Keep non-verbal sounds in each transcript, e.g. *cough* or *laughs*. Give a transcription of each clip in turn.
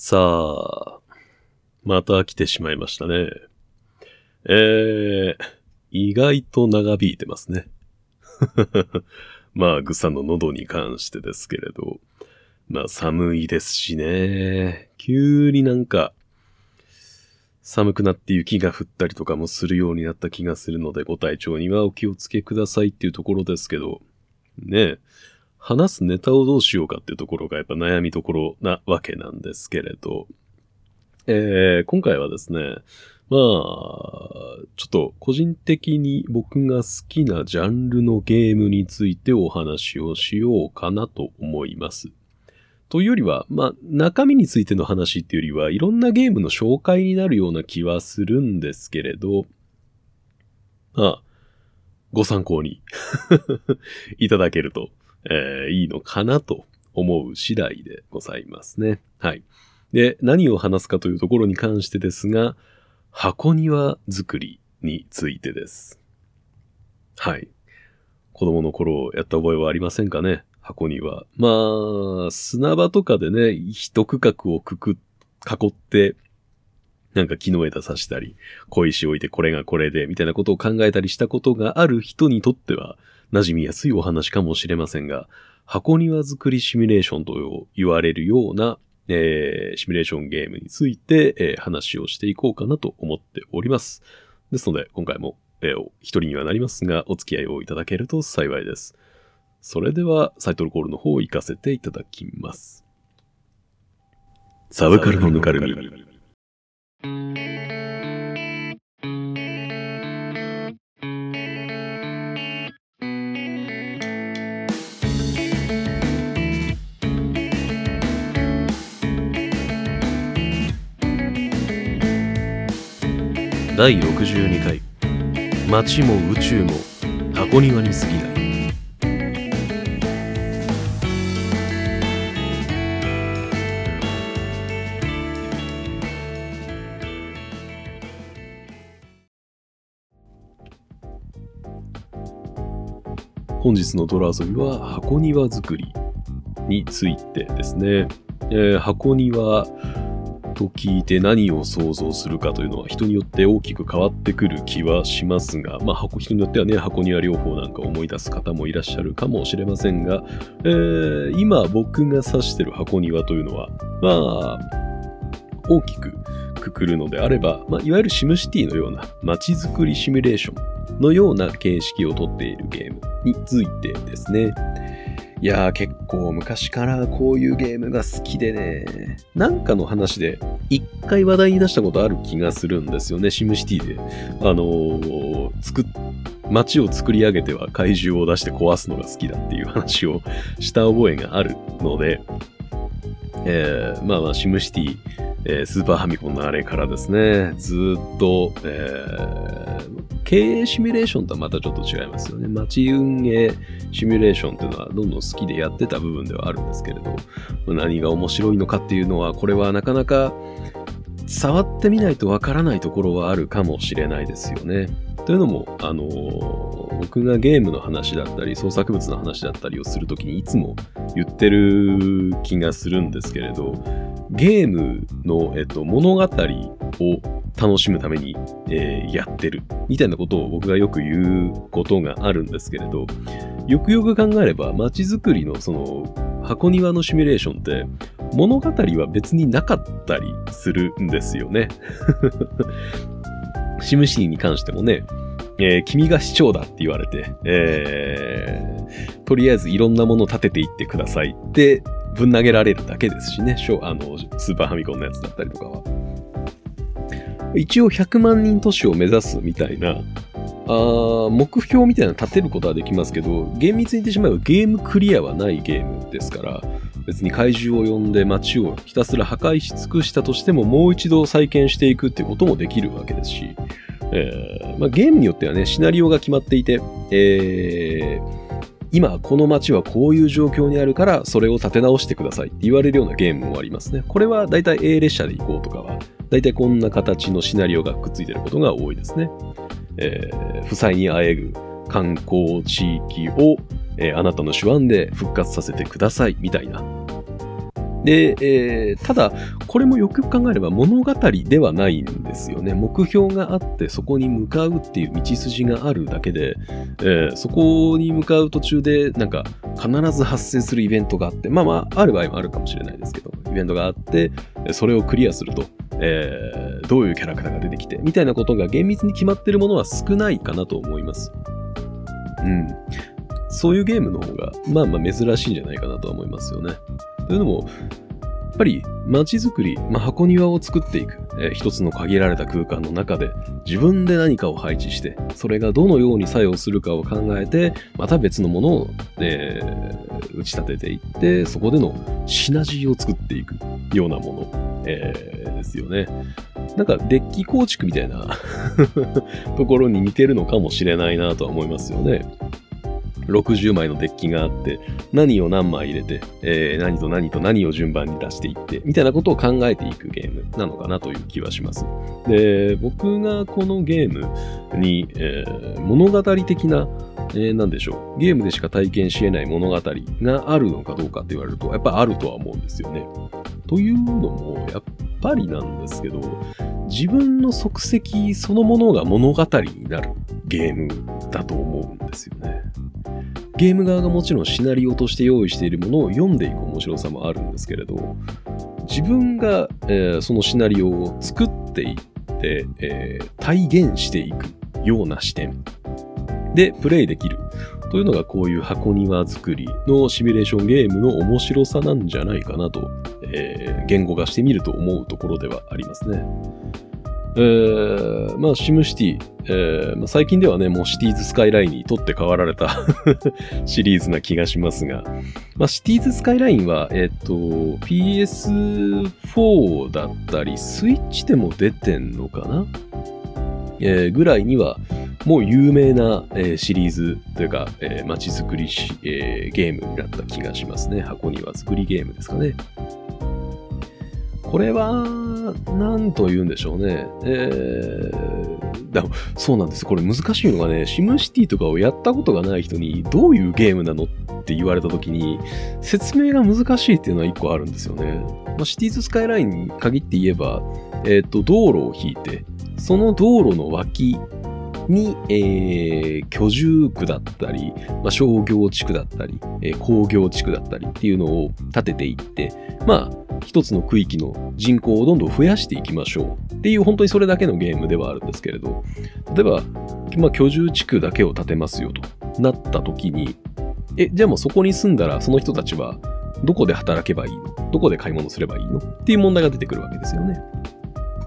さあ、また来てしまいましたね。えー、意外と長引いてますね。*laughs* まあ、ぐさの喉に関してですけれど、まあ寒いですしね。急になんか、寒くなって雪が降ったりとかもするようになった気がするので、ご体調にはお気をつけくださいっていうところですけど、ねえ話すネタをどうしようかっていうところがやっぱ悩みどころなわけなんですけれど、えー、今回はですね、まあ、ちょっと個人的に僕が好きなジャンルのゲームについてお話をしようかなと思います。というよりは、まあ、中身についての話っていうよりは、いろんなゲームの紹介になるような気はするんですけれど、まあ、ご参考に *laughs* いただけると、えー、いいのかなと思う次第でございますね。はい。で、何を話すかというところに関してですが、箱庭作りについてです。はい。子供の頃やった覚えはありませんかね？箱庭。まあ、砂場とかでね、一区画をくく、囲って、なんか木の枝刺したり、小石置いてこれがこれで、みたいなことを考えたりしたことがある人にとっては、馴染みやすいお話かもしれませんが、箱庭作りシミュレーションと言われるようなえー、シミュレーションゲームについて、えー、話をしていこうかなと思っております。ですので、今回も、えー、一人にはなりますが、お付き合いをいただけると幸いです。それでは、サイトルコールの方を行かせていただきます。サブカルのぬかるみ。第62回。街も宇宙も箱庭に過ぎない。本日の泥遊びは箱庭作りについてですね、えー、箱庭と聞いて何を想像するかというのは人によって大きく変わってくる気はしますが、まあ、箱人によってはね、箱庭療法なんか思い出す方もいらっしゃるかもしれませんが、えー、今僕が指してる箱庭というのは、まあ、大きくくくるのであれば、まあ、いわゆるシムシティのような街づくりシミュレーションのような形式をとっているゲームについてですね。いやー結構昔からこういうゲームが好きでね、なんかの話で一回話題に出したことある気がするんですよね、シムシティで。あのー、作っ、街を作り上げては怪獣を出して壊すのが好きだっていう話をした覚えがあるので、えー、まあまあ、シムシティ、えー、スーパーファミコンのあれからですね、ずっと、えー、経営シミュレーションとはまたちょっと違いますよね。街運営シミュレーションっていうのはどんどん好きでやってた部分ではあるんですけれど、何が面白いのかっていうのは、これはなかなか触ってみないとわからないところはあるかもしれないですよね。というのも、あの、僕がゲームの話だったり、創作物の話だったりをするときにいつも言ってる気がするんですけれど、ゲームの、えっと、物語を楽しむために、えー、やってるみたいなことを僕がよく言うことがあるんですけれど、よくよく考えれば街づくりのその箱庭のシミュレーションって物語は別になかったりするんですよね。*laughs* シムシティに関してもね、えー、君が市長だって言われて、えー、とりあえずいろんなものを立てていってくださいってぶん投げられるだけですしね、あのスーパーファミコンのやつだったりとかは。一応100万人都市を目指すみたいな、あ目標みたいなの立てることはできますけど、厳密に言ってしまえばゲームクリアはないゲームですから、別に怪獣を呼んで街をひたすら破壊し尽くしたとしてももう一度再建していくっていうこともできるわけですし、えーまあ、ゲームによってはね、シナリオが決まっていて、えー、今この街はこういう状況にあるからそれを立て直してくださいって言われるようなゲームもありますね。これはだいたい A 列車で行こうとかは、だいたいこんな形のシナリオがくっついてることが多いですね。えー、負債にあえぐ観光地域を、えー、あなたの手腕で復活させてくださいみたいなで、えー、ただ、これもよくよく考えれば物語ではないんですよね。目標があってそこに向かうっていう道筋があるだけで、えー、そこに向かう途中でなんか必ず発生するイベントがあって、まあまあ、ある場合もあるかもしれないですけど、イベントがあって、それをクリアすると、えー、どういうキャラクターが出てきて、みたいなことが厳密に決まってるものは少ないかなと思います。うん。そういうゲームの方が、まあまあ珍しいんじゃないかなとは思いますよね。というのも、やっぱり街づくり、まあ、箱庭を作っていく、えー、一つの限られた空間の中で自分で何かを配置して、それがどのように作用するかを考えて、また別のものを、えー、打ち立てていって、そこでのシナジーを作っていくようなもの、えー、ですよね。なんかデッキ構築みたいな *laughs* ところに似てるのかもしれないなとは思いますよね。60枚のデッキがあって、何を何枚入れて、えー、何と何と何を順番に出していって、みたいなことを考えていくゲームなのかなという気はします。で、僕がこのゲームに、えー、物語的な、えー、なんでしょう、ゲームでしか体験し得ない物語があるのかどうかって言われると、やっぱあるとは思うんですよね。というのも、やっぱりなんですけど、自分の足跡そのものが物語になるゲームだと思うんですよね。ゲーム側がもちろんシナリオとして用意しているものを読んでいく面白さもあるんですけれど、自分が、えー、そのシナリオを作っていって、えー、体現していくような視点でプレイできるというのがこういう箱庭作りのシミュレーションゲームの面白さなんじゃないかなと、えー、言語化してみると思うところではありますね。えー、まあ、シムシティ、えーまあ、最近ではね、もうシティーズスカイラインに取って代わられた *laughs* シリーズな気がしますが、まあ、シティーズスカイラインは、えっ、と、PS4 だったり、スイッチでも出てんのかな？えー、ぐらいには、もう有名な、えー、シリーズというか、えー、街づくりし、えー、ゲームになった気がしますね。箱庭作りゲームですかね。これは、何と言うんでしょうね。えー、だそうなんです。これ難しいのがね、シムシティとかをやったことがない人に、どういうゲームなのって言われた時に、説明が難しいっていうのは一個あるんですよね。まあ、シティーズスカイラインに限って言えば、えっ、ー、と、道路を引いて、その道路の脇に、えー、居住区だったり、まあ、商業地区だったり、えー、工業地区だったりっていうのを建てていって、まあ、一つの区域の人口をどんどん増やしていきましょうっていう本当にそれだけのゲームではあるんですけれど、例えば、まあ、居住地区だけを建てますよとなった時に、え、じゃあもうそこに住んだらその人たちはどこで働けばいいの？どこで買い物すればいいの？っていう問題が出てくるわけですよね。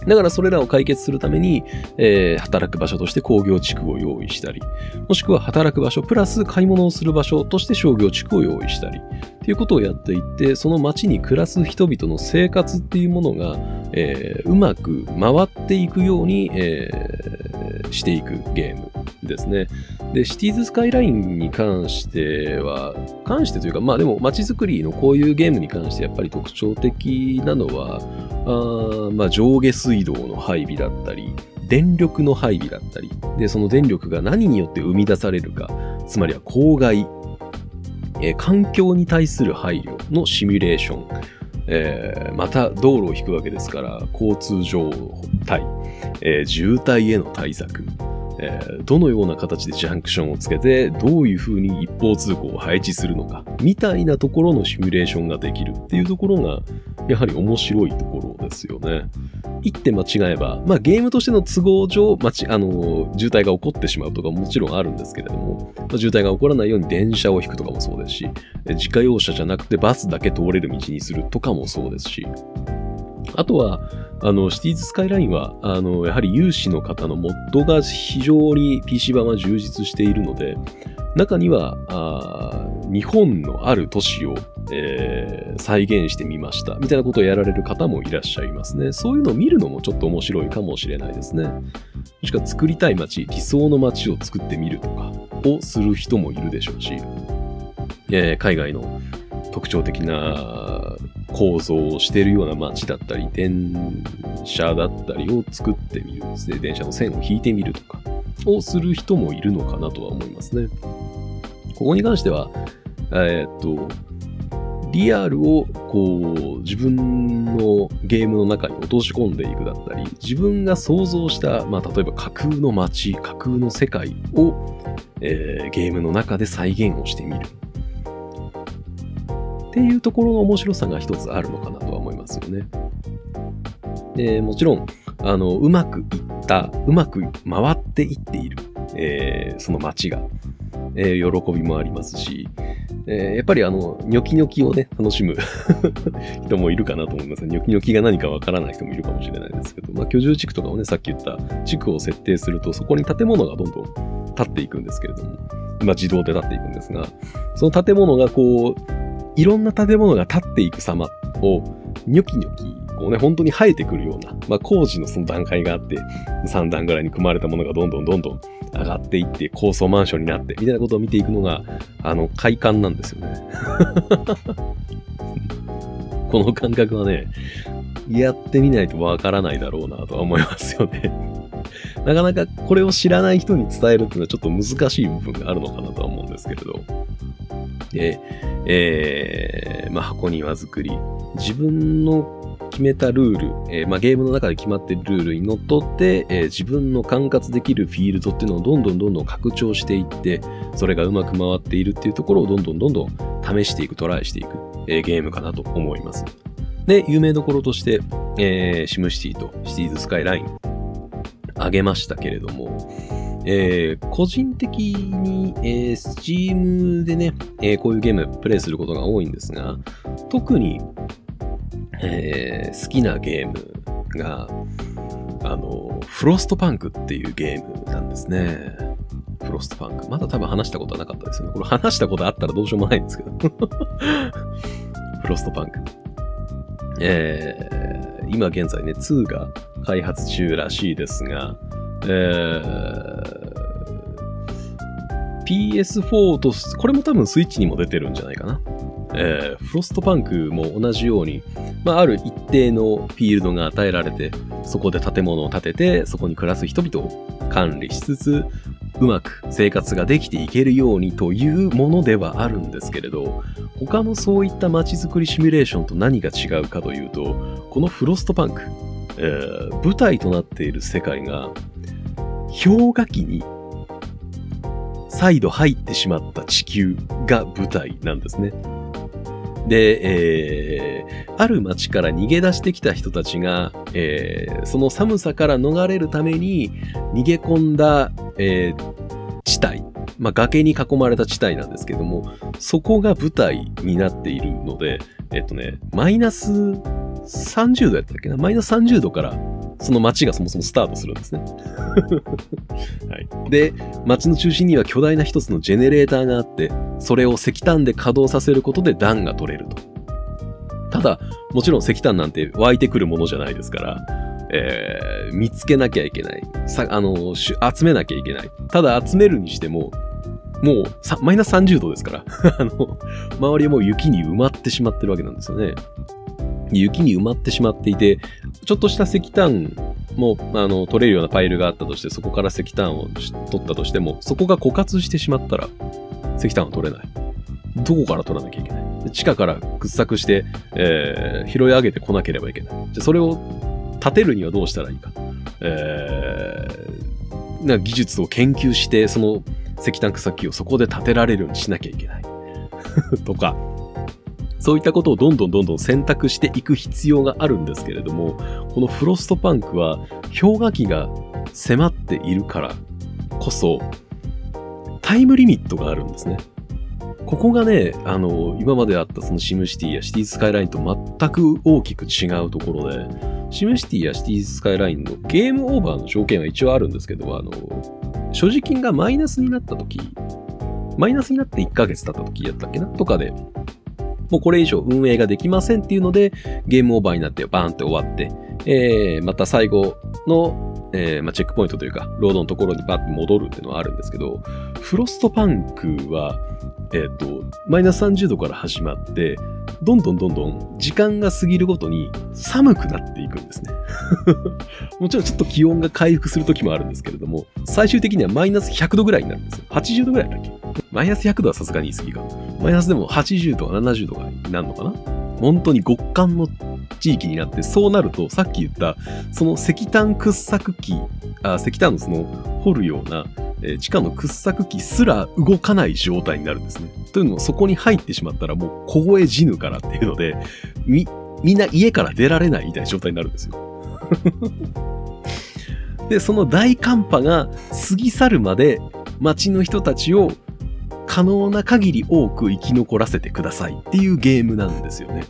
だからそれらを解決するために、えー、働く場所として工業地区を用意したり、もしくは働く場所プラス買い物をする場所として商業地区を用意したり、っていうことをやっていって、その街に暮らす人々の生活っていうものが、えー、うまく回っていくように、えー、していくゲームですね。で、シティーズスカイラインに関しては、関してというか、まあでも街づくりのこういうゲームに関してやっぱり特徴的なのは、あまあ、上下水道の配備だったり、電力の配備だったり、で、その電力が何によって生み出されるか、つまりは公害、えー、環境に対する配慮のシミュレーション、えー、また道路を引くわけですから、交通状態、えー、渋滞への対策、えー、どのような形でジャンクションをつけて、どういうふうに一方通行を配置するのか、みたいなところのシミュレーションができるっていうところが、やはり面白いところですよね。一手間違えば、まあゲームとしての都合上、ま、あの、渋滞が起こってしまうとかももちろんあるんですけれども、まあ、渋滞が起こらないように電車を引くとかもそうですし、自家用車じゃなくてバスだけ通れる道にするとかもそうですし、あとは、あの、シティーズスカイラインは、あの、やはり有志の方のモッドが非常に PC 版は充実しているので、中には、あ日本のある都市を、えー、再現してみました、みたいなことをやられる方もいらっしゃいますね。そういうのを見るのもちょっと面白いかもしれないですね。もしくは作りたい街、理想の街を作ってみるとかをする人もいるでしょうし、えー、海外の特徴的な構造をしているような街だったり、電車だったりを作ってみるんですね。電車の線を引いてみるとか、をする人もいるのかなとは思いますね。ここに関しては、えー、っと、リアルをこう自分のゲームの中に落とし込んでいくだったり、自分が想像した、まあ、例えば架空の街、架空の世界を、えー、ゲームの中で再現をしてみる。っていうところの面白さが一つあるのかなとは思いますよね。でもちろん、あの、うまくいった、うまく回っていっている、えー、その街が、えー、喜びもありますし、えー、やっぱりあの、ニョキニョキをね、楽しむ *laughs* 人もいるかなと思います。ニョキニョキが何かわからない人もいるかもしれないですけど、まあ、居住地区とかをね、さっき言った地区を設定すると、そこに建物がどんどん建っていくんですけれども、ま、自動で建っていくんですが、その建物がこう、いろんな建物が建っていく様を、ニョキニョキこうね、本当に生えてくるような、まあ、工事のその段階があって、3段ぐらいに組まれたものがどんどんどんどん上がっていって、高層マンションになって、みたいなことを見ていくのが、あの、快感なんですよね。*laughs* この感覚はね、やってみないとわからないだろうなとは思いますよね。*laughs* なかなかこれを知らない人に伝えるっていうのはちょっと難しい部分があるのかなとは思うんですけれど。で、えー、まあ、箱庭作り。自分の決めたルール、えー、まあ、ゲームの中で決まっているルールにのっとって、えー、自分の管轄できるフィールドっていうのをどんどんどんどん拡張していって、それがうまく回っているっていうところをどんどんどんどん試していく、トライしていく、えー、ゲームかなと思います。で、有名どころとして、えー、シムシティとシティーズスカイライン、あげましたけれども、えー、個人的に、えー、Steam でね、えー、こういうゲームプレイすることが多いんですが、特にえー、好きなゲームが、あの、フロストパンクっていうゲームなんですね。フロストパンク。まだ多分話したことはなかったですよね。これ話したことあったらどうしようもないんですけど。フロストパンク。えー、今現在ね、2が開発中らしいですが、えー、PS4 と、これも多分スイッチにも出てるんじゃないかな。えー、フロストパンクも同じように、まあ、ある一定のフィールドが与えられて、そこで建物を建てて、そこに暮らす人々を管理しつつ、うまく生活ができていけるようにというものではあるんですけれど、他のそういった街づくりシミュレーションと何が違うかというと、このフロストパンク、えー、舞台となっている世界が、氷河期に再度入ってしまった地球が舞台なんですね。で、えー、ある町から逃げ出してきた人たちが、えー、その寒さから逃れるために逃げ込んだ、えー、地帯、まあ、崖に囲まれた地帯なんですけども、そこが舞台になっているので、えっとね、マイナス30度やったっけな？マイナス30度からその街がそもそもスタートするんですね。*laughs* はい、で、街の中心には巨大な一つのジェネレーターがあって、それを石炭で稼働させることで暖が取れると。ただ、もちろん石炭なんて湧いてくるものじゃないですから、えー、見つけなきゃいけない。さ、あの、集めなきゃいけない。ただ集めるにしても、もう、マイナス30度ですから。*laughs* あの、周りはもう雪に埋まってしまってるわけなんですよね。雪に埋まってしまっていて、ちょっとした石炭もあの取れるようなパイルがあったとして、そこから石炭を取ったとしても、そこが枯渇してしまったら、石炭は取れない。どこから取らなきゃいけない？地下から掘削して、えー、拾い上げてこなければいけない。じゃそれを立てるにはどうしたらいいか？えー、な技術を研究して、その石炭草木をそこで建てられるようにしなきゃいけない。*laughs* とか、そういったことをどんどんどんどん選択していく必要があるんですけれども、このフロストパンクは氷河期が迫っているからこそ、タイムリミットがあるんですね。ここがね、あの、今まであったそのシムシティやシティスカイラインと全く大きく違うところで、シムシティやシティスカイラインのゲームオーバーの条件は一応あるんですけど、あの、所持金がマイナスになった時、マイナスになって1ヶ月経った時やったっけなとかで、もうこれ以上運営ができませんっていうので、ゲームオーバーになってバーンって終わって、えー、また最後の、えーまあ、チェックポイントというか、ロードのところにバッて戻るっていうのはあるんですけど、フロストパンクは、えっ、と、マイナス30度から始まって、どんどんどんどん時間が過ぎるごとに寒くなっていくんですね。*laughs* もちろんちょっと気温が回復する時もあるんですけれども、最終的にはマイナス100度ぐらいになるんですよ。80度ぐらいだっけ？マイナス100度はさすがに言い過ぎか。マイナスでも80とか70度がになるのかな？本当に極寒の地域になって、そうなると、さっき言った、その石炭掘削機、あ石炭のその掘るような、えー地下の掘削機すら動かない状態になるんですね。というのも、そこに入ってしまったらもう凍え死ぬからっていうので、み、みんな家から出られないみたいな状態になるんですよ。*laughs* で、その大寒波が過ぎ去るまで、街の人たちを可能な限り多く生き残らせてくださいっていうゲームなんですよね。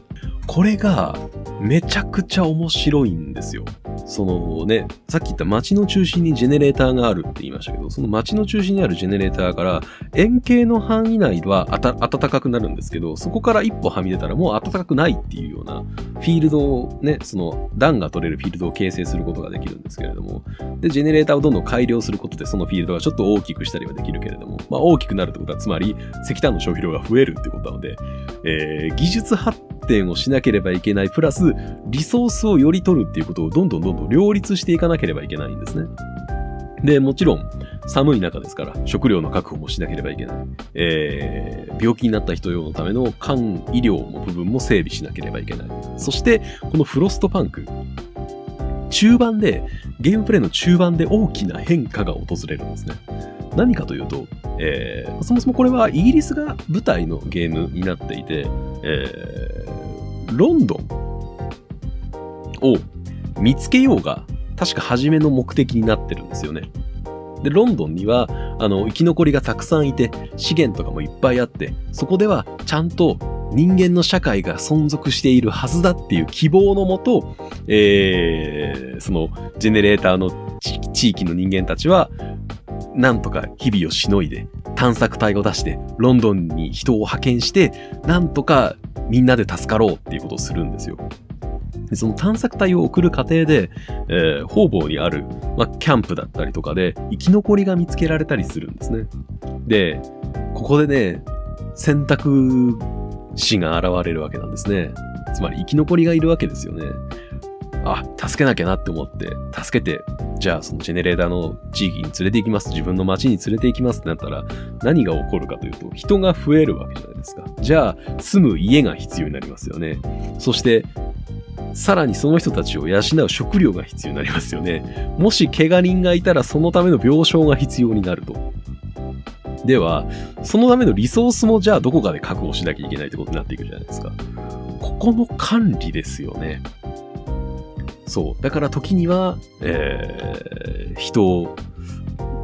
これがめちゃくちゃ面白いんですよ。そのね、さっき言った街の中心にジェネレーターがあるって言いましたけど、その街の中心にあるジェネレーターから円形の範囲内は暖かくなるんですけど、そこから一歩はみ出たらもう暖かくないっていうようなフィールドをね、その暖が取れるフィールドを形成することができるんですけれども、で、ジェネレーターをどんどん改良することでそのフィールドがちょっと大きくしたりはできるけれども、まあ大きくなるってことはつまり石炭の消費量が増えるってことなので、えー技術発展をしなければいけない、プラスリソースをより取るっていうことをどんどんどんどん両立していかなければいけないんですね。で、もちろん寒い中ですから食料の確保もしなければいけない。えー病気になった人用のための肝医療の部分も整備しなければいけない。そして、このフロストパンク、中盤で、ゲームプレイの中盤で大きな変化が訪れるんですね。何かというと、えーそもそもこれはイギリスが舞台のゲームになっていて、えーロンドンを見つけようが、確か初めの目的になってるんですよね。で、ロンドンには、あの、生き残りがたくさんいて、資源とかもいっぱいあって、そこではちゃんと人間の社会が存続しているはずだっていう希望のもと、えーその、ジェネレーターの地域の人間たちは、なんとか日々をしのいで、探索隊を出して、ロンドンに人を派遣して、なんとかみんなで助かろうっていうことをするんですよ。でその探索隊を送る過程で、えー方々にある、まあ、キャンプだったりとかで、生き残りが見つけられたりするんですね。で、ここでね、選択肢が現れるわけなんですね。つまり生き残りがいるわけですよね。あ、助けなきゃなって思って、助けて、じゃあそのジェネレーターの地域に連れて行きます。自分の町に連れて行きますってなったら、何が起こるかというと、人が増えるわけじゃないですか。じゃあ、住む家が必要になりますよね。そして、さらにその人たちを養う食料が必要になりますよね。もし怪我人がいたらそのための病床が必要になると。では、そのためのリソースもじゃあどこかで確保しなきゃいけないってことになっていくじゃないですか。ここの管理ですよね。そう。だから時には、えー、人を、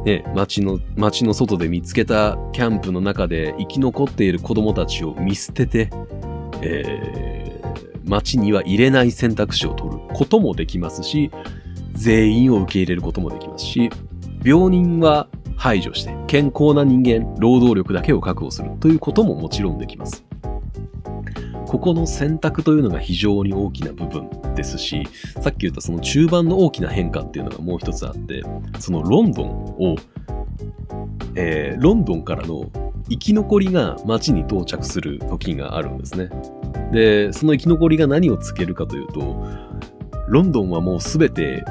ね、街の、街の外で見つけたキャンプの中で生き残っている子供たちを見捨てて、えー、街には入れない選択肢を取ることもできますし、全員を受け入れることもできますし、病人は排除して健康な人間、労働力だけを確保するということももちろんできます。ここの選択というのが非常に大きな部分ですし、さっき言ったその中盤の大きな変化っていうのがもう一つあって、そのロンドンを、えーロンドンからの生き残りが街に到着する時があるんですね。で、その生き残りが何を告げるかというと、ロンドンはもうすべて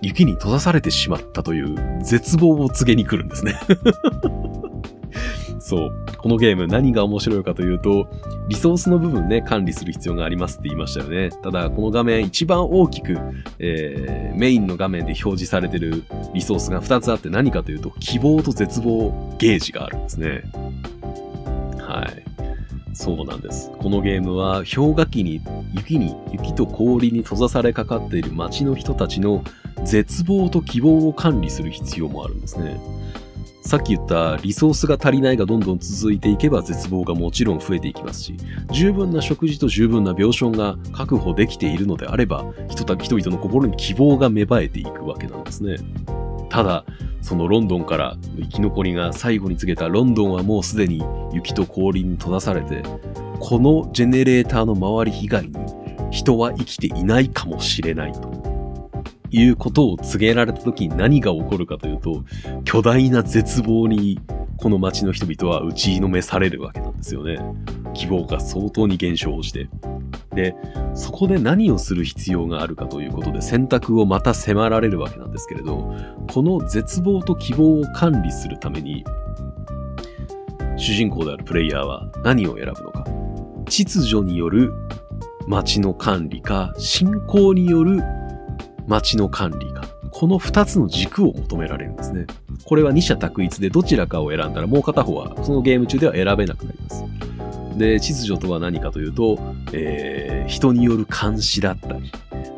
雪に閉ざされてしまったという絶望を告げに来るんですね。*laughs* そう。このゲーム何が面白いかというと、リソースの部分ね、管理する必要がありますって言いましたよね。ただ、この画面一番大きく、えーメインの画面で表示されてるリソースが2つあって何かというと、希望と絶望ゲージがあるんですね。はい。そうなんです。このゲームは氷河期に、雪に、雪と氷に閉ざされかかっている街の人たちの絶望と希望を管理する必要もあるんですね。さっき言ったリソースが足りないがどんどん続いていけば絶望がもちろん増えていきますし、十分な食事と十分な病床が確保できているのであれば、人々の心に希望が芽生えていくわけなんですね。ただ、そのロンドンから生き残りが最後に告げたロンドンはもうすでに雪と氷に閉ざされて、このジェネレーターの周り以外に人は生きていないかもしれないと。いうことを告げられた時に何が起こるかというと、巨大な絶望にこの街の人々は打ちのめされるわけなんですよね。希望が相当に減少して。で、そこで何をする必要があるかということで選択をまた迫られるわけなんですけれど、この絶望と希望を管理するために、主人公であるプレイヤーは何を選ぶのか。秩序による街の管理か、信仰による街の管理か。この二つの軸を求められるんですね。これは二者択一でどちらかを選んだらもう片方はそのゲーム中では選べなくなります。で、秩序とは何かというと、えー、人による監視だったり、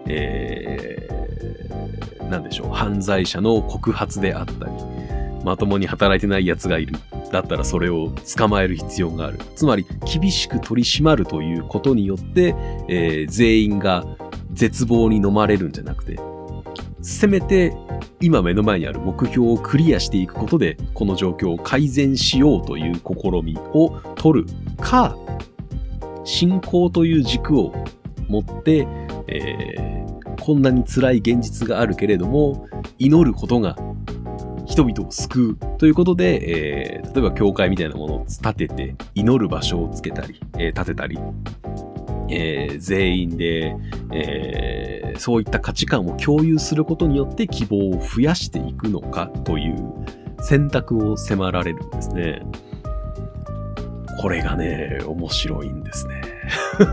えー、なんでしょう、犯罪者の告発であったり、まともに働いてない奴がいる。だったらそれを捕まえる必要がある。つまり、厳しく取り締まるということによって、えー、全員が絶望に飲まれるんじゃなくて、せめて今目の前にある目標をクリアしていくことで、この状況を改善しようという試みを取るか、信仰という軸を持って、えー、こんなに辛い現実があるけれども、祈ることが人々を救うということで、えー、例えば教会みたいなものを建てて、祈る場所をつけたり、えー、建てたり、えー、全員で、えー、そういった価値観を共有することによって希望を増やしていくのかという選択を迫られるんですね。これがね、面白いんですね。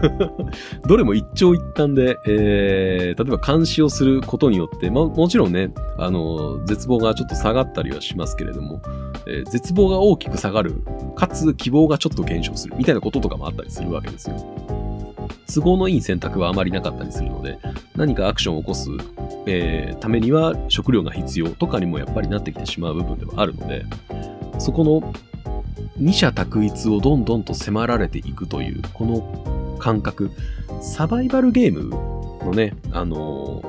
*laughs* どれも一長一短で、えー、例えば監視をすることによって、まもちろんね、あの、絶望がちょっと下がったりはしますけれども、えー、絶望が大きく下がる、かつ希望がちょっと減少する、みたいなこととかもあったりするわけですよ。都合のいい選択はあまりなかったりするので、何かアクションを起こす、えー、ためには食料が必要とかにもやっぱりなってきてしまう部分ではあるので、そこの二者択一をどんどんと迫られていくという、この感覚、サバイバルゲームのね、あの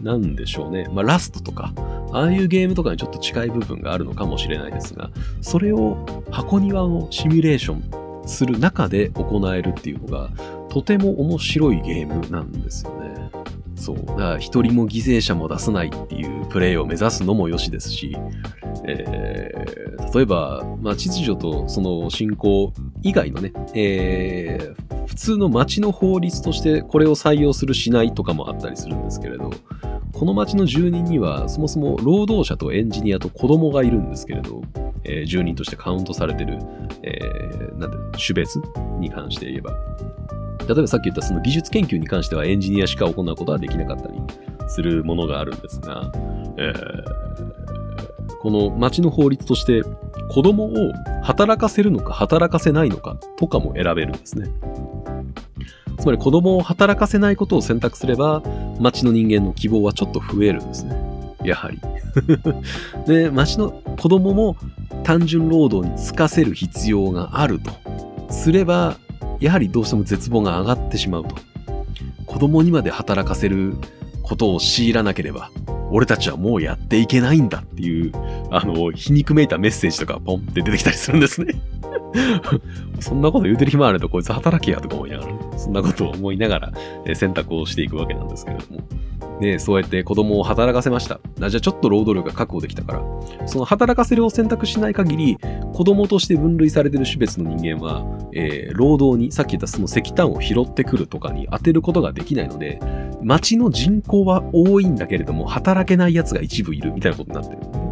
ー、なんでしょうね、まあ、ラストとか、ああいうゲームとかにちょっと近い部分があるのかもしれないですが、それを箱庭のシミュレーションする中で行えるっていうのが、とても面白いゲームなんですよね。そう。だから一人も犠牲者も出さないっていうプレイを目指すのも良しですし、えー、例えば、まあ、秩序とその信仰以外のね、えー、普通の町の法律としてこれを採用するしないとかもあったりするんですけれど、この町の住人にはそもそも労働者とエンジニアと子供がいるんですけれど、えー、住人としてカウントされてる、えー、なんて、種別に関して言えば、例えばさっき言ったその技術研究に関してはエンジニアしか行うことはできなかったりするものがあるんですが、えー、この町の法律として子供を働かせるのか働かせないのかとかも選べるんですね。つまり子供を働かせないことを選択すれば、町の人間の希望はちょっと増えるんですね。やはり。*laughs* で、町の子供も単純労働に就かせる必要があるとすれば、やはりどうしても絶望が上がってしまうと。子供にまで働かせることを強いらなければ、俺たちはもうやっていけないんだっていう、あの、皮肉めいたメッセージとかポンって出てきたりするんですね *laughs* そんなこと言うてる暇あるとこいつ働けやとか思いながら、ね、そんなことを思いながら、え選択をしていくわけなんですけれども。ね、そうやって子供を働かせました。じゃあちょっと労働力が確保できたから、その働かせるを選択しない限り、子供として分類されている種別の人間は、えー、労働に、さっき言ったその石炭を拾ってくるとかに当てることができないので、町の人口は多いんだけれども、働けない奴が一部いるみたいなことになってる。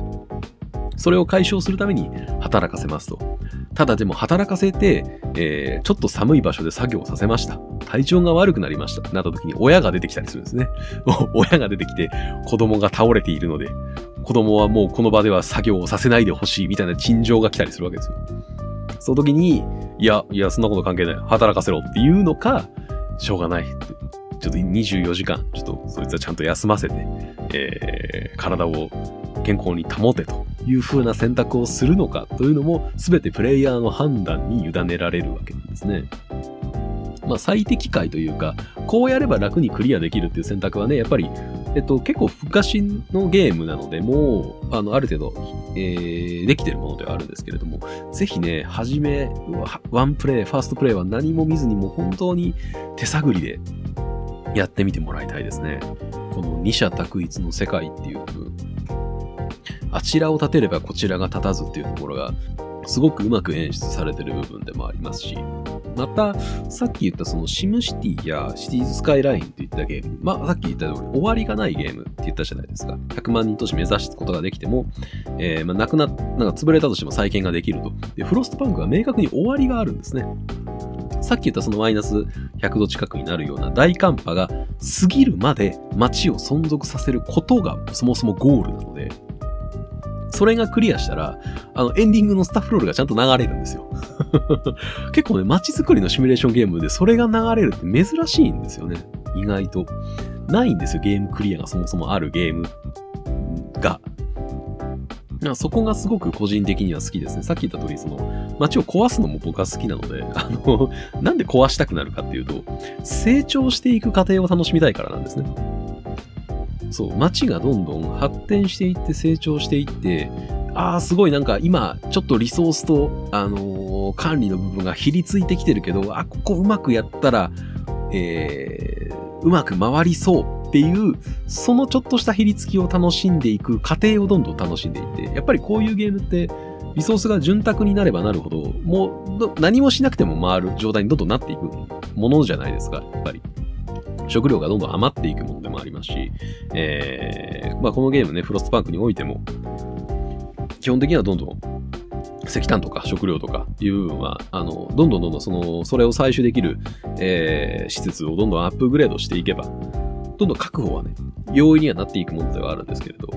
それを解消するために働かせますと。ただでも働かせて、えー、ちょっと寒い場所で作業をさせました。体調が悪くなりました。なった時に親が出てきたりするんですね。*laughs* 親が出てきて子供が倒れているので、子供はもうこの場では作業をさせないでほしいみたいな陳情が来たりするわけですよ。その時に、いや、いや、そんなこと関係ない。働かせろっていうのか、しょうがない。ちょっと24時間、ちょっとそいつはちゃんと休ませて、えー、体を健康に保てという風な選択をするのかというのも全てプレイヤーの判断に委ねられるわけなんですね。まあ最適解というか、こうやれば楽にクリアできるっていう選択はね、やっぱり、えっと、結構昔のゲームなので、もう、あの、ある程度、えー、できてるものではあるんですけれども、ぜひね、はじめ、ワンプレイ、ファーストプレイは何も見ずにもう本当に手探りでやってみてもらいたいですね。この二者択一の世界っていう部分。あちらを立てればこちらが立たずっていうところが、すごくうまく演出されてる部分でもありますし、また、さっき言ったそのシムシティやシティーズスカイラインっていったゲーム、まあさっき言った通り終わりがないゲームって言ったじゃないですか。100万人都市目指すことができても、えー、まあなくな、なんか潰れたとしても再建ができると。で、フロストパンクは明確に終わりがあるんですね。さっき言ったそのマイナス100度近くになるような大寒波が過ぎるまで街を存続させることがそもそもゴールなので、それがクリアしたら、あの、エンディングのスタッフロールがちゃんと流れるんですよ。*laughs* 結構ね、街づくりのシミュレーションゲームでそれが流れるって珍しいんですよね。意外と。ないんですよ、ゲームクリアがそもそもあるゲームが。そこがすごく個人的には好きですね。さっき言った通り、その、街を壊すのも僕は好きなので、*laughs* あの、なんで壊したくなるかっていうと、成長していく過程を楽しみたいからなんですね。そう、街がどんどん発展していって成長していって、ああ、すごいなんか今、ちょっとリソースと、あのー、管理の部分がひりついてきてるけど、あ、ここうまくやったら、えー、うまく回りそうっていう、そのちょっとしたひりつきを楽しんでいく過程をどんどん楽しんでいって、やっぱりこういうゲームって、リソースが潤沢になればなるほど、もう何もしなくても回る状態にどんどんなっていくものじゃないですか、やっぱり。食料がどんどん余っていくものでもありますし、えー、まあこのゲームね、フロストパンクにおいても、基本的にはどんどん石炭とか食料とかいう部分は、あの、どんどんどんどんその、それを採取できる、えー、施設をどんどんアップグレードしていけば、どんどん確保はね、容易にはなっていくものではあるんですけれど、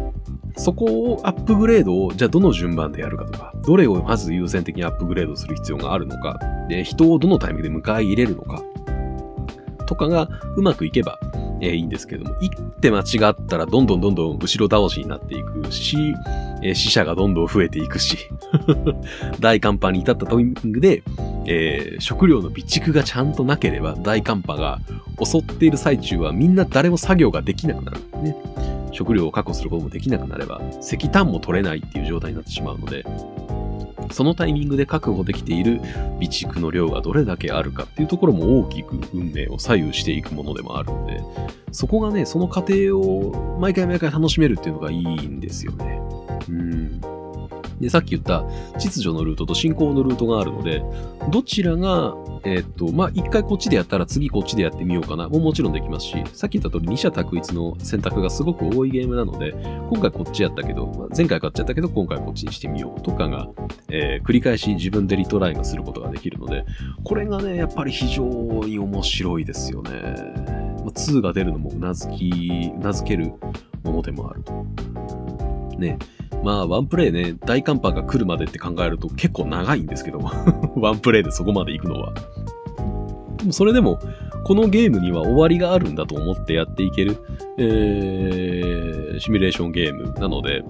そこをアップグレードを、じゃあどの順番でやるかとか、どれをまず優先的にアップグレードする必要があるのか、で、人をどのタイミングで迎え入れるのか、とかがうまくいけば、えー、いいんですけども、一手間違ったらどんどんどんどん後ろ倒しになっていくし、えー、死者がどんどん増えていくし、*laughs* 大寒波に至ったタイミングで、えー、食料の備蓄がちゃんとなければ大寒波が襲っている最中はみんな誰も作業ができなくなるね。食料を確保することもできなくなれば石炭も取れないっていう状態になってしまうので、そのタイミングで確保できている備蓄の量がどれだけあるかっていうところも大きく運命を左右していくものでもあるんで、そこがね、その過程を毎回毎回楽しめるっていうのがいいんですよね。うん。で、さっき言った秩序のルートと進行のルートがあるので、どちらが、えー、っと、まあ、一回こっちでやったら次こっちでやってみようかなももちろんできますし、さっき言った通り二者択一の選択がすごく多いゲームなので、今回こっちやったけど、まあ、前回買っちゃったけど、今回こっちにしてみようとかが、えー、繰り返し自分でリトライがすることができるので、これがね、やっぱり非常に面白いですよね。まあ、2が出るのもうなずき、うなずけるものでもあると。ね。まあ、ワンプレイね、大寒波が来るまでって考えると結構長いんですけど、*laughs* ワンプレイでそこまで行くのは。でもそれでも、このゲームには終わりがあるんだと思ってやっていける、えー、シミュレーションゲームなので、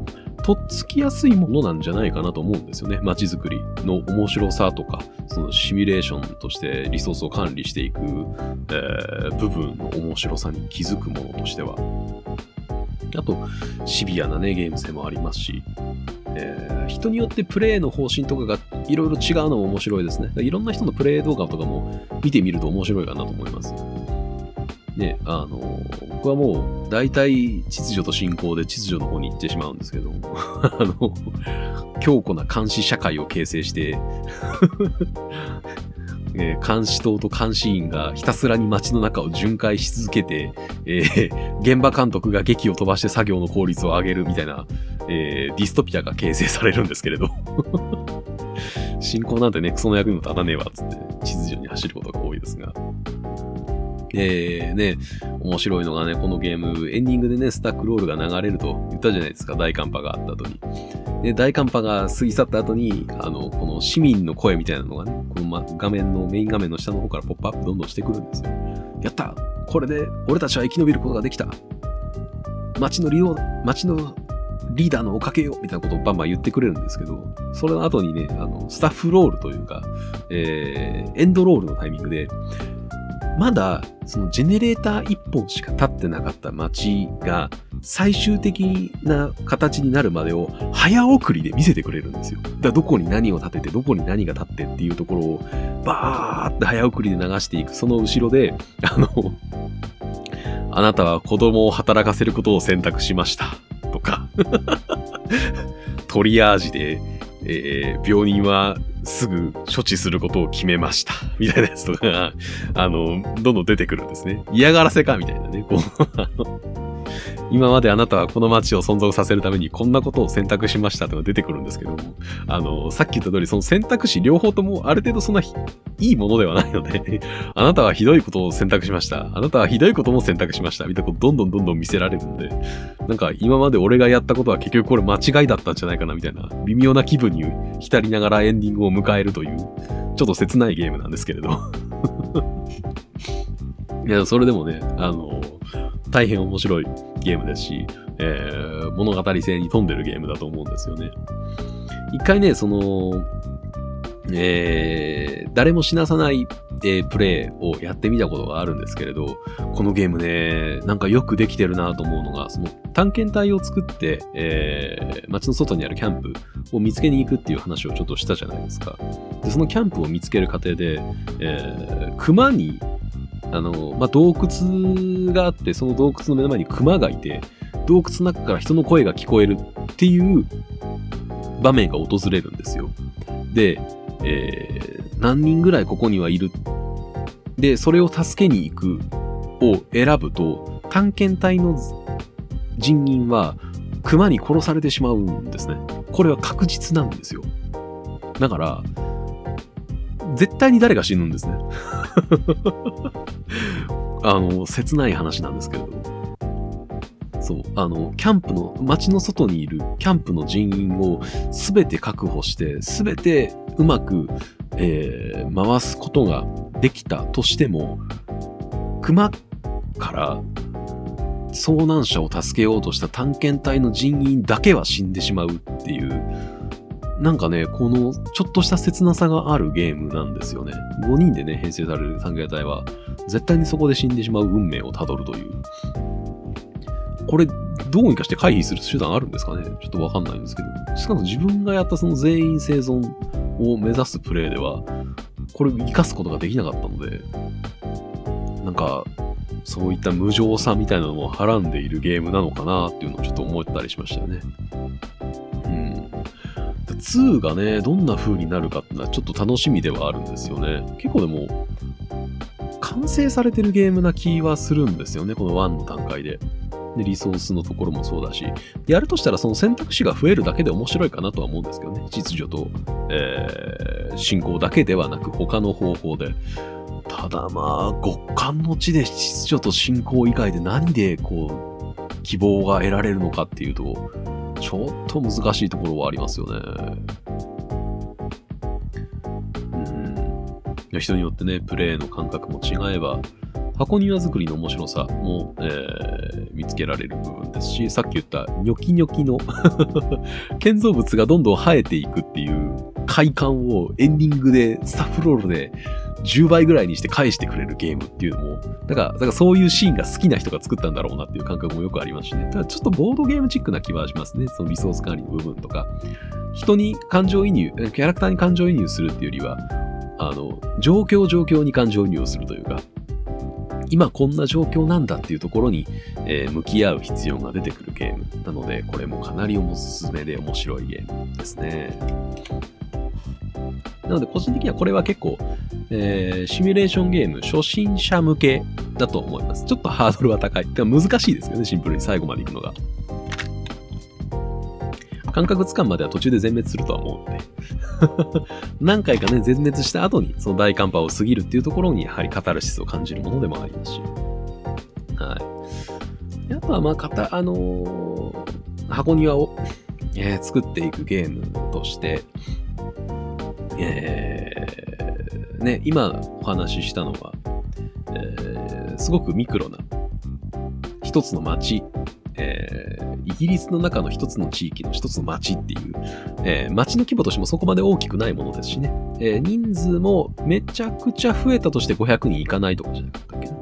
とっつきやすいものなんじゃないかなと思うんですよね。街づくりの面白さとか、そのシミュレーションとしてリソースを管理していく、えー、部分の面白さに気づくものとしては。あと、シビアなね、ゲーム性もありますし、えー、人によってプレイの方針とかがいろいろ違うのも面白いですね。いろんな人のプレイ動画とかも見てみると面白いかなと思います。ね、あの、僕はもう大体秩序と進行で秩序の方に行ってしまうんですけど、*laughs* あの、強固な監視社会を形成して *laughs* えー、監視塔と監視員がひたすらに街の中を巡回し続けて、えー、現場監督が劇を飛ばして作業の効率を上げるみたいな、えー、ディストピアが形成されるんですけれど。*laughs* 進行なんてね、クソの役にも立たねえわ、つって、地図上に走ることが多いですが。えー、ね、面白いのがね、このゲーム、エンディングでね、スタックロールが流れると言ったじゃないですか、大寒波があった後に。で、大寒波が過ぎ去った後に、あの、この市民の声みたいなのがね、この、ま、画面の、メイン画面の下の方からポップアップどんどんしてくるんですよ。やったこれで俺たちは生き延びることができた街の利用、街のリーダーのおかげよみたいなことをバンバン言ってくれるんですけど、それの後にね、あの、スタッフロールというか、えー、エンドロールのタイミングで、まだ、そのジェネレーター1本しか立ってなかった街が、最終的な形になるまでを早送りで見せてくれるんですよ。だからどこに何を立てて、どこに何が立ってっていうところを、バーって早送りで流していく。その後ろで、あの、あなたは子供を働かせることを選択しました。とか *laughs* トリアージで、えー、病人はすぐ処置することを決めました。*laughs* みたいなやつとかが、あの、どんどん出てくるんですね。嫌がらせかみたいなね。こう今まであなたはこの街を存続させるためにこんなことを選択しましたってのが出てくるんですけども、あの、さっき言った通り、その選択肢両方ともある程度そんないいものではないので *laughs* あなたはひどいことを選択しました。あなたはひどいことも選択しました。みたいなことどんどんどんどん見せられるんで、なんか今まで俺がやったことは結局これ間違いだったんじゃないかなみたいな微妙な気分に浸りながらエンディングを迎えるという、ちょっと切ないゲームなんですけれど *laughs* いや、それでもね、あの、大変面白いゲームですし、えー、物語性に富んでるゲームだと思うんですよね。一回ね、その、えー、誰も死なさない、えー、プレイをやってみたことがあるんですけれど、このゲームね、なんかよくできてるなと思うのが、その探検隊を作って、えー、街の外にあるキャンプを見つけに行くっていう話をちょっとしたじゃないですか。で、そのキャンプを見つける過程で、えー、熊にあの、まあ、洞窟があって、その洞窟の目の前に熊がいて、洞窟の中から人の声が聞こえるっていう場面が訪れるんですよ。で、えー、何人ぐらいここにはいる？で、それを助けに行くを選ぶと、探検隊の人員は熊に殺されてしまうんですね。これは確実なんですよ。だから、絶対に誰が死ぬんですね。*laughs* あの、切ない話なんですけれども。そう、あの、キャンプの、街の外にいるキャンプの人員をすべて確保して、すべてうまく、えー、回すことができたとしても、熊から遭難者を助けようとした探検隊の人員だけは死んでしまうっていう、なんかね、このちょっとした切なさがあるゲームなんですよね。5人でね、編成される探検隊は、絶対にそこで死んでしまう運命をたどるという。これ、どうにかして回避する手段あるんですかね？ちょっとわかんないんですけど。しかも自分がやったその全員生存を目指すプレイでは、これ生かすことができなかったので、なんか、そういった無情さみたいなのをはらんでいるゲームなのかなっていうのをちょっと思ったりしましたよね。2がね、どんな風になるかっていうのはちょっと楽しみではあるんですよね。結構でも、完成されてるゲームな気はするんですよね、この1の段階で。で、リソースのところもそうだし、やるとしたらその選択肢が増えるだけで面白いかなとは思うんですけどね。秩序と、えー、進行だけではなく他の方法で。ただまあ、極寒の地で秩序と進行以外で何でこう、希望が得られるのかっていうと、ちょっと難しいところはありますよね。うん。人によってね、プレイの感覚も違えば、箱庭作りの面白さも、えー、見つけられる部分ですし、さっき言ったニョキニョキの *laughs* 建造物がどんどん生えていくっていう快感をエンディングでスタッフロールで10倍ぐらいにして返してくれるゲームっていうのも、だから、だからそういうシーンが好きな人が作ったんだろうなっていう感覚もよくありますしね。ただちょっとボードゲームチックな気はしますね。そのリソース管理の部分とか。人に感情移入、キャラクターに感情移入するっていうよりは、あの、状況状況に感情移入をするというか、今こんな状況なんだっていうところに、えー、向き合う必要が出てくるゲームなので、これもかなりおすすめで面白いゲームですね。なので個人的にはこれは結構、えー、シミュレーションゲーム初心者向けだと思います。ちょっとハードルは高い。てか難しいですよね、シンプルに最後まで行くのが。感覚つかむまでは途中で全滅するとは思うので *laughs* 何回かね、全滅した後にその大寒波を過ぎるっていうところにやはりカタルシスを感じるものでもありますし。はい。あとはまあ、かた、あのー、箱庭を、えー、作っていくゲームとして、えー、ね、今お話ししたのは、えー、すごくミクロな一つの町、えー、イギリスの中の一つの地域の一つの町っていう、えー、町の規模としてもそこまで大きくないものですしね、えー、人数もめちゃくちゃ増えたとして500人いかないとかじゃなかったっけな。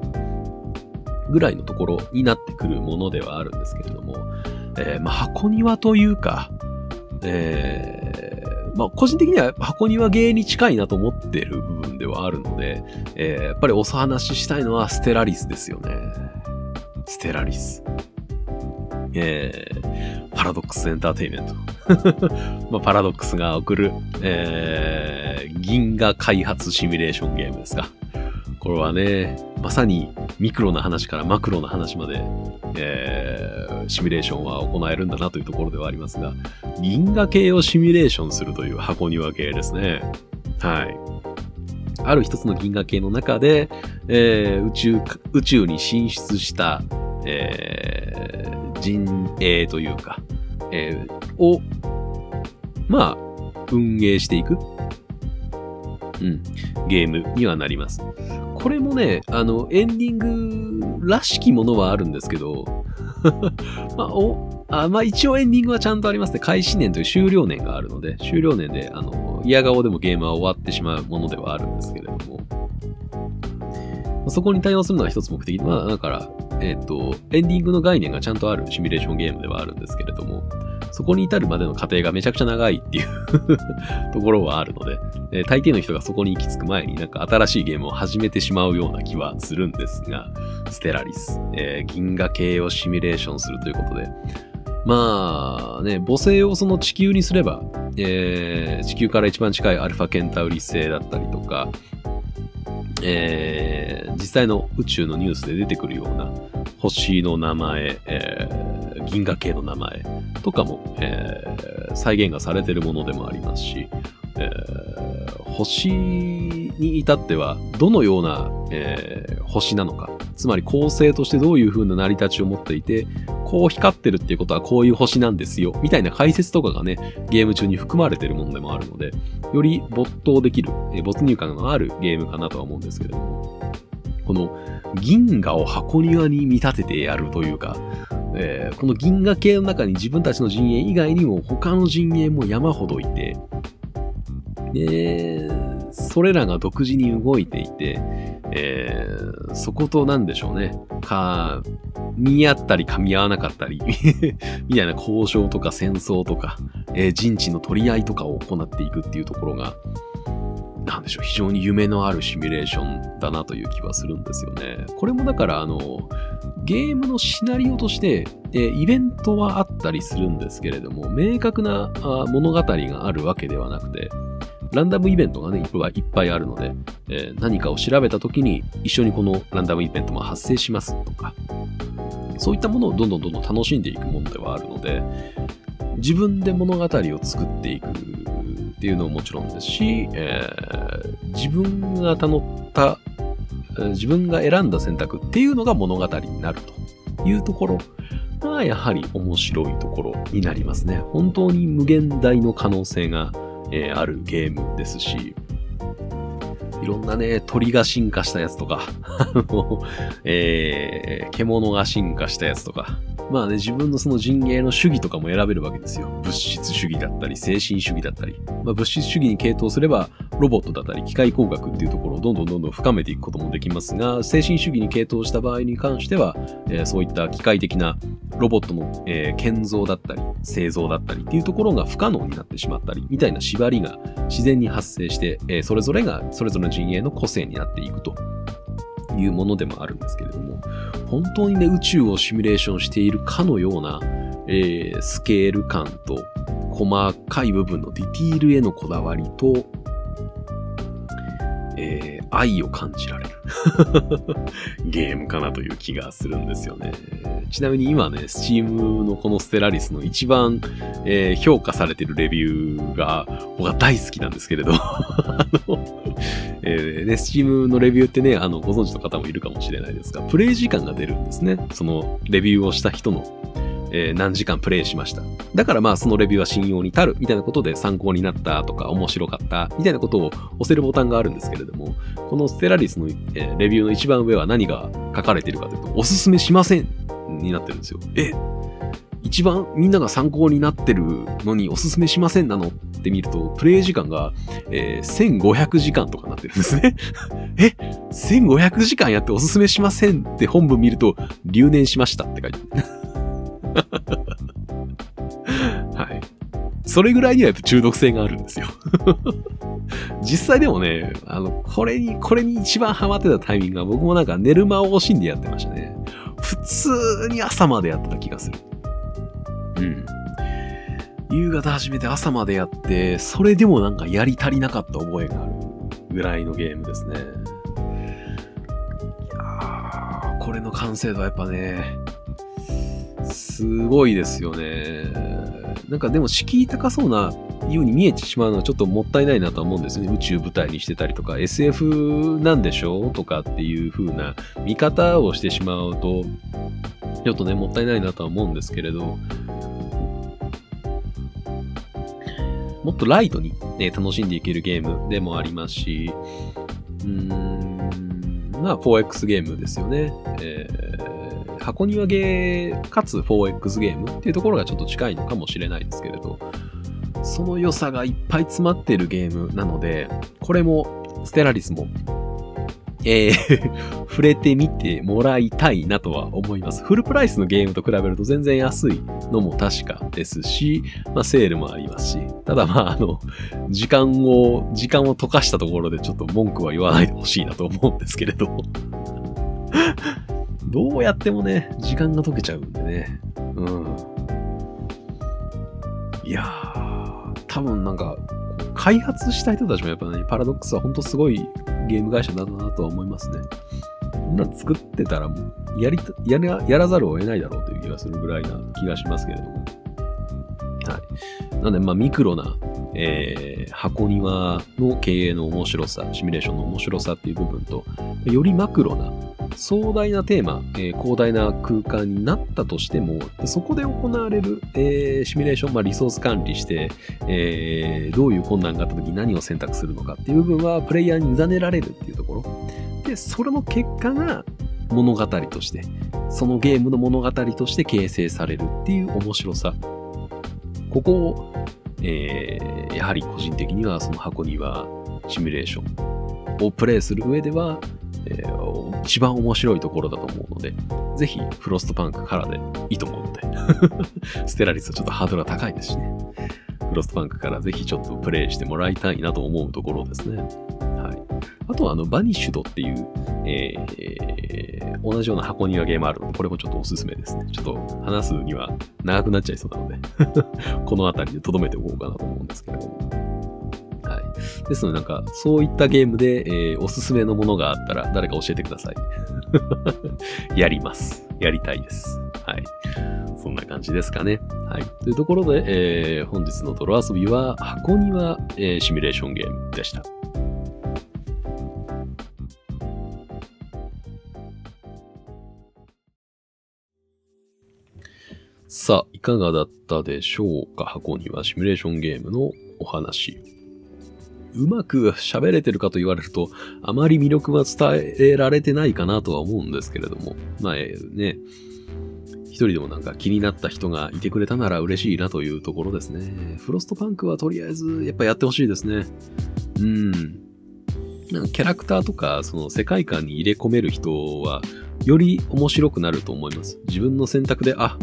ぐらいのところになってくるものではあるんですけれども、えー、まあ、箱庭というか、えまあ、個人的には箱庭芸に近いなと思ってる部分ではあるので、えー、やっぱりお話ししたいのは Stellaris ですよね。 Stellaris。えー、 Paradox エンターテイメント。*laughs* まあ、 Paradox が送る、えー、銀河開発シミュレーションゲームですか。これはね、まさにミクロな話からマクロな話まで、えー、シミュレーションは行えるんだなというところではありますが、銀河系をシミュレーションするという箱庭系ですね。はい。ある一つの銀河系の中で、えー、宇宙、宇宙に進出した、えー、陣営というか、えー、を、まあ、運営していく、うん、ゲームにはなります。これもね、あの、エンディングらしきものはあるんですけど、*laughs* まあ、お、あまあ一応エンディングはちゃんとありますね。開始年という終了年があるので、終了年で、あの、嫌顔でもゲームは終わってしまうものではあるんですけれども、そこに対応するのが一つ目的。まあ、だから、えっ、ー、と、エンディングの概念がちゃんとあるシミュレーションゲームではあるんですけれども、そこに至るまでの過程がめちゃくちゃ長いっていう *laughs* ところはあるので、えー、大抵の人がそこに行き着く前になんか新しいゲームを始めてしまうような気はするんですが、ステラリス、えー、銀河系をシミュレーションするということで、まあね、母星をその地球にすれば、えー、地球から一番近いアルファケンタウリ星だったりとか、えー、実際の宇宙のニュースで出てくるような星の名前、えー、銀河系の名前とかも、えー、再現がされてるものでもありますし、え、星に至ってはどのような、えー、星なのか、つまり恒星としてどういう風な成り立ちを持っていて、こう光ってるっていうことはこういう星なんですよ、みたいな解説とかがね、ゲーム中に含まれてるものでもあるので、より没頭できる、えー、没入感のあるゲームかなとは思うんですけれども、この銀河を箱庭に見立ててやるというか、えー、この銀河系の中に自分たちの陣営以外にも他の陣営も山ほどいて、で、それらが独自に動いていて、えー、そことなんでしょうね。か、見合ったり噛み合わなかったり *laughs* みたいな交渉とか戦争とか、えー、陣地の取り合いとかを行っていくっていうところが、なんでしょう、非常に夢のあるシミュレーションだなという気はするんですよね。これもだから、あの、ゲームのシナリオとして、えー、イベントはあったりするんですけれども、明確な物語があるわけではなくて、ランダムイベントがね、いっぱいあるので、えー、何かを調べた時に一緒にこのランダムイベントも発生しますとか、そういったものをどんどんどんどん楽しんでいくものではあるので、自分で物語を作っていくっていうのももちろんですし、えー、自分が頼った、自分が選んだ選択っていうのが物語になるというところがやはり面白いところになりますね。本当に無限大の可能性がえー、あるゲームですし、いろんなね、鳥が進化したやつとか、あの、えー、獣が進化したやつとか、まあね、自分のその陣営の主義とかも選べるわけですよ。物質主義だったり、精神主義だったり。まあ、物質主義に傾倒すれば、ロボットだったり、機械工学っていうところをどんどんどんどん深めていくこともできますが、精神主義に傾倒した場合に関しては、えー、そういった機械的なロボットの、えー、建造だったり、製造だったりっていうところが不可能になってしまったり、みたいな縛りが自然に発生して、えー、それぞれがそれぞれの陣営の個性になっていくと。いうものでもあるんですけれども、本当にね、宇宙をシミュレーションしているかのような、えー、スケール感と、細かい部分のディティールへのこだわりと、えー、愛を感じられる *laughs* ゲームかなという気がするんですよね。ちなみに今ね、Steam のこのステラリスの一番、えー、評価されてるレビューが僕は大好きなんですけれど *laughs* あの、えー、ね、Steam のレビューってね、あの、ご存知の方もいるかもしれないですが、プレイ時間が出るんですね。そのレビューをした人のえー、何時間プレイしました。だからまあそのレビューは信用に足るみたいなことで参考になったとか面白かったみたいなことを押せるボタンがあるんですけれども、このステラリスの、えー、レビューの一番上は何が書かれているかというと、おすすめしませんになってるんですよ。え一番みんなが参考になってるのにおすすめしませんなのって見ると、プレイ時間が、えー、1500時間とかなってるんですね。*laughs* え ?1500 時間やっておすすめしませんって本文見ると、留年しましたって書いてある。*laughs* はい。それぐらいにはやっぱ中毒性があるんですよ *laughs* 実際でもね、あの、これに、これに一番ハマってたタイミングが僕もなんか寝る間を惜しんでやってましたね。普通に朝までやってた気がする。うん。夕方始めて朝までやって、それでもなんかやり足りなかった覚えがあるぐらいのゲームですね。いやー、これの完成度はやっぱね、すごいですよね。なんかでも敷居高そうなように見えてしまうのはちょっともったいないなとは思うんですよね。宇宙舞台にしてたりとか、SF なんでしょうとかっていう風な見方をしてしまうと、ちょっとね、もったいないなとは思うんですけれど、もっとライトに、ね、楽しんでいけるゲームでもありますし、うーん、まあ 4X ゲームですよね。えー、箱庭ゲーかつ 4X ゲームっていうところがちょっと近いのかもしれないですけれど、その良さがいっぱい詰まってるゲームなので、これも、ステラリスもえー *laughs* 触れてみてもらいたいなとは思います。フルプライスのゲームと比べると全然安いのも確かですし、まあセールもありますし、ただまああの、時間を、時間を溶かしたところでちょっと文句は言わないでほしいなと思うんですけれど。どうやってもね、時間が溶けちゃうんでね。うん。いやー、多分なんか、開発した人たちもやっぱね、パラドックスは本当すごいゲーム会社だなとは思いますね。こんな作ってたらもうやりやら、やらざるを得ないだろうという気がするぐらいな気がしますけれども。はい。なので、まあ、ミクロな、えー、箱庭の経営の面白さ、シミュレーションの面白さっていう部分と、よりマクロな、壮大なテーマ、えー、広大な空間になったとしても、そこで行われる、えー、シミュレーション、まあ、リソース管理して、えー、どういう困難があった時に何を選択するのかっていう部分は、プレイヤーに委ねられるっていうところ。で、それの結果が物語として、そのゲームの物語として形成されるっていう面白さ。ここを、えー、やはり個人的にはその箱庭シミュレーションをプレイする上では、えー、一番面白いところだと思うので、ぜひフロストパンクからでいいと思うので、ステラリスはちょっとハードルが高いですしね。フロストパンクからぜひちょっとプレイしてもらいたいなと思うところですね。はい。あとは、あの、バニッシュドっていう、えー、同じような箱庭ゲームあるので、これもちょっとおすすめですね。ちょっと話すには長くなっちゃいそうなので *laughs* この辺りで留めておこうかなと思うんですけれども。ですので、なんか、そういったゲームで、えー、おすすめのものがあったら、誰か教えてください。*laughs* やります。やりたいです。はい。そんな感じですかね。はい。というところで、えー、本日の泥遊びは、箱庭、えー、シミュレーションゲームでした。さあ、いかがだったでしょうか？箱にはシミュレーションゲームのお話。うまく喋れてるかと言われると、あまり魅力は伝えられてないかなとは思うんですけれども、まあね、一人でもなんか気になった人がいてくれたなら嬉しいなというところですね。フロストパンクはとりあえずやっぱやってほしいですね。うん。なんかキャラクターとかその世界観に入れ込める人はより面白くなると思います。自分の選択で、あ、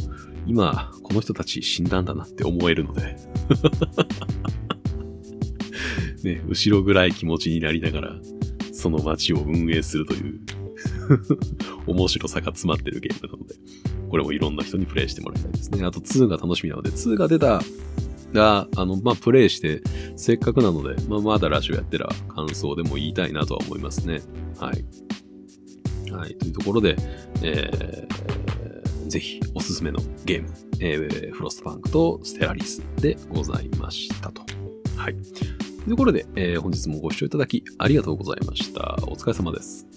今、この人たち死んだんだなって思えるのでね、後ろ暗い気持ちになりながら、その街を運営するという *laughs* 面白さが詰まってるゲームなので、これもいろんな人にプレイしてもらいたいですね。あと2が楽しみなので、2が出たが、あの、まあ、プレイして、せっかくなので、まあ、まだラジオやってら感想でも言いたいなとは思いますね。はい。はい。というところで、えー、ぜひおすすめのゲーム、えー、フロストパンクとステラリスでございましたと。はい。というころで、えー、本日もご視聴いただきありがとうございました。お疲れ様です。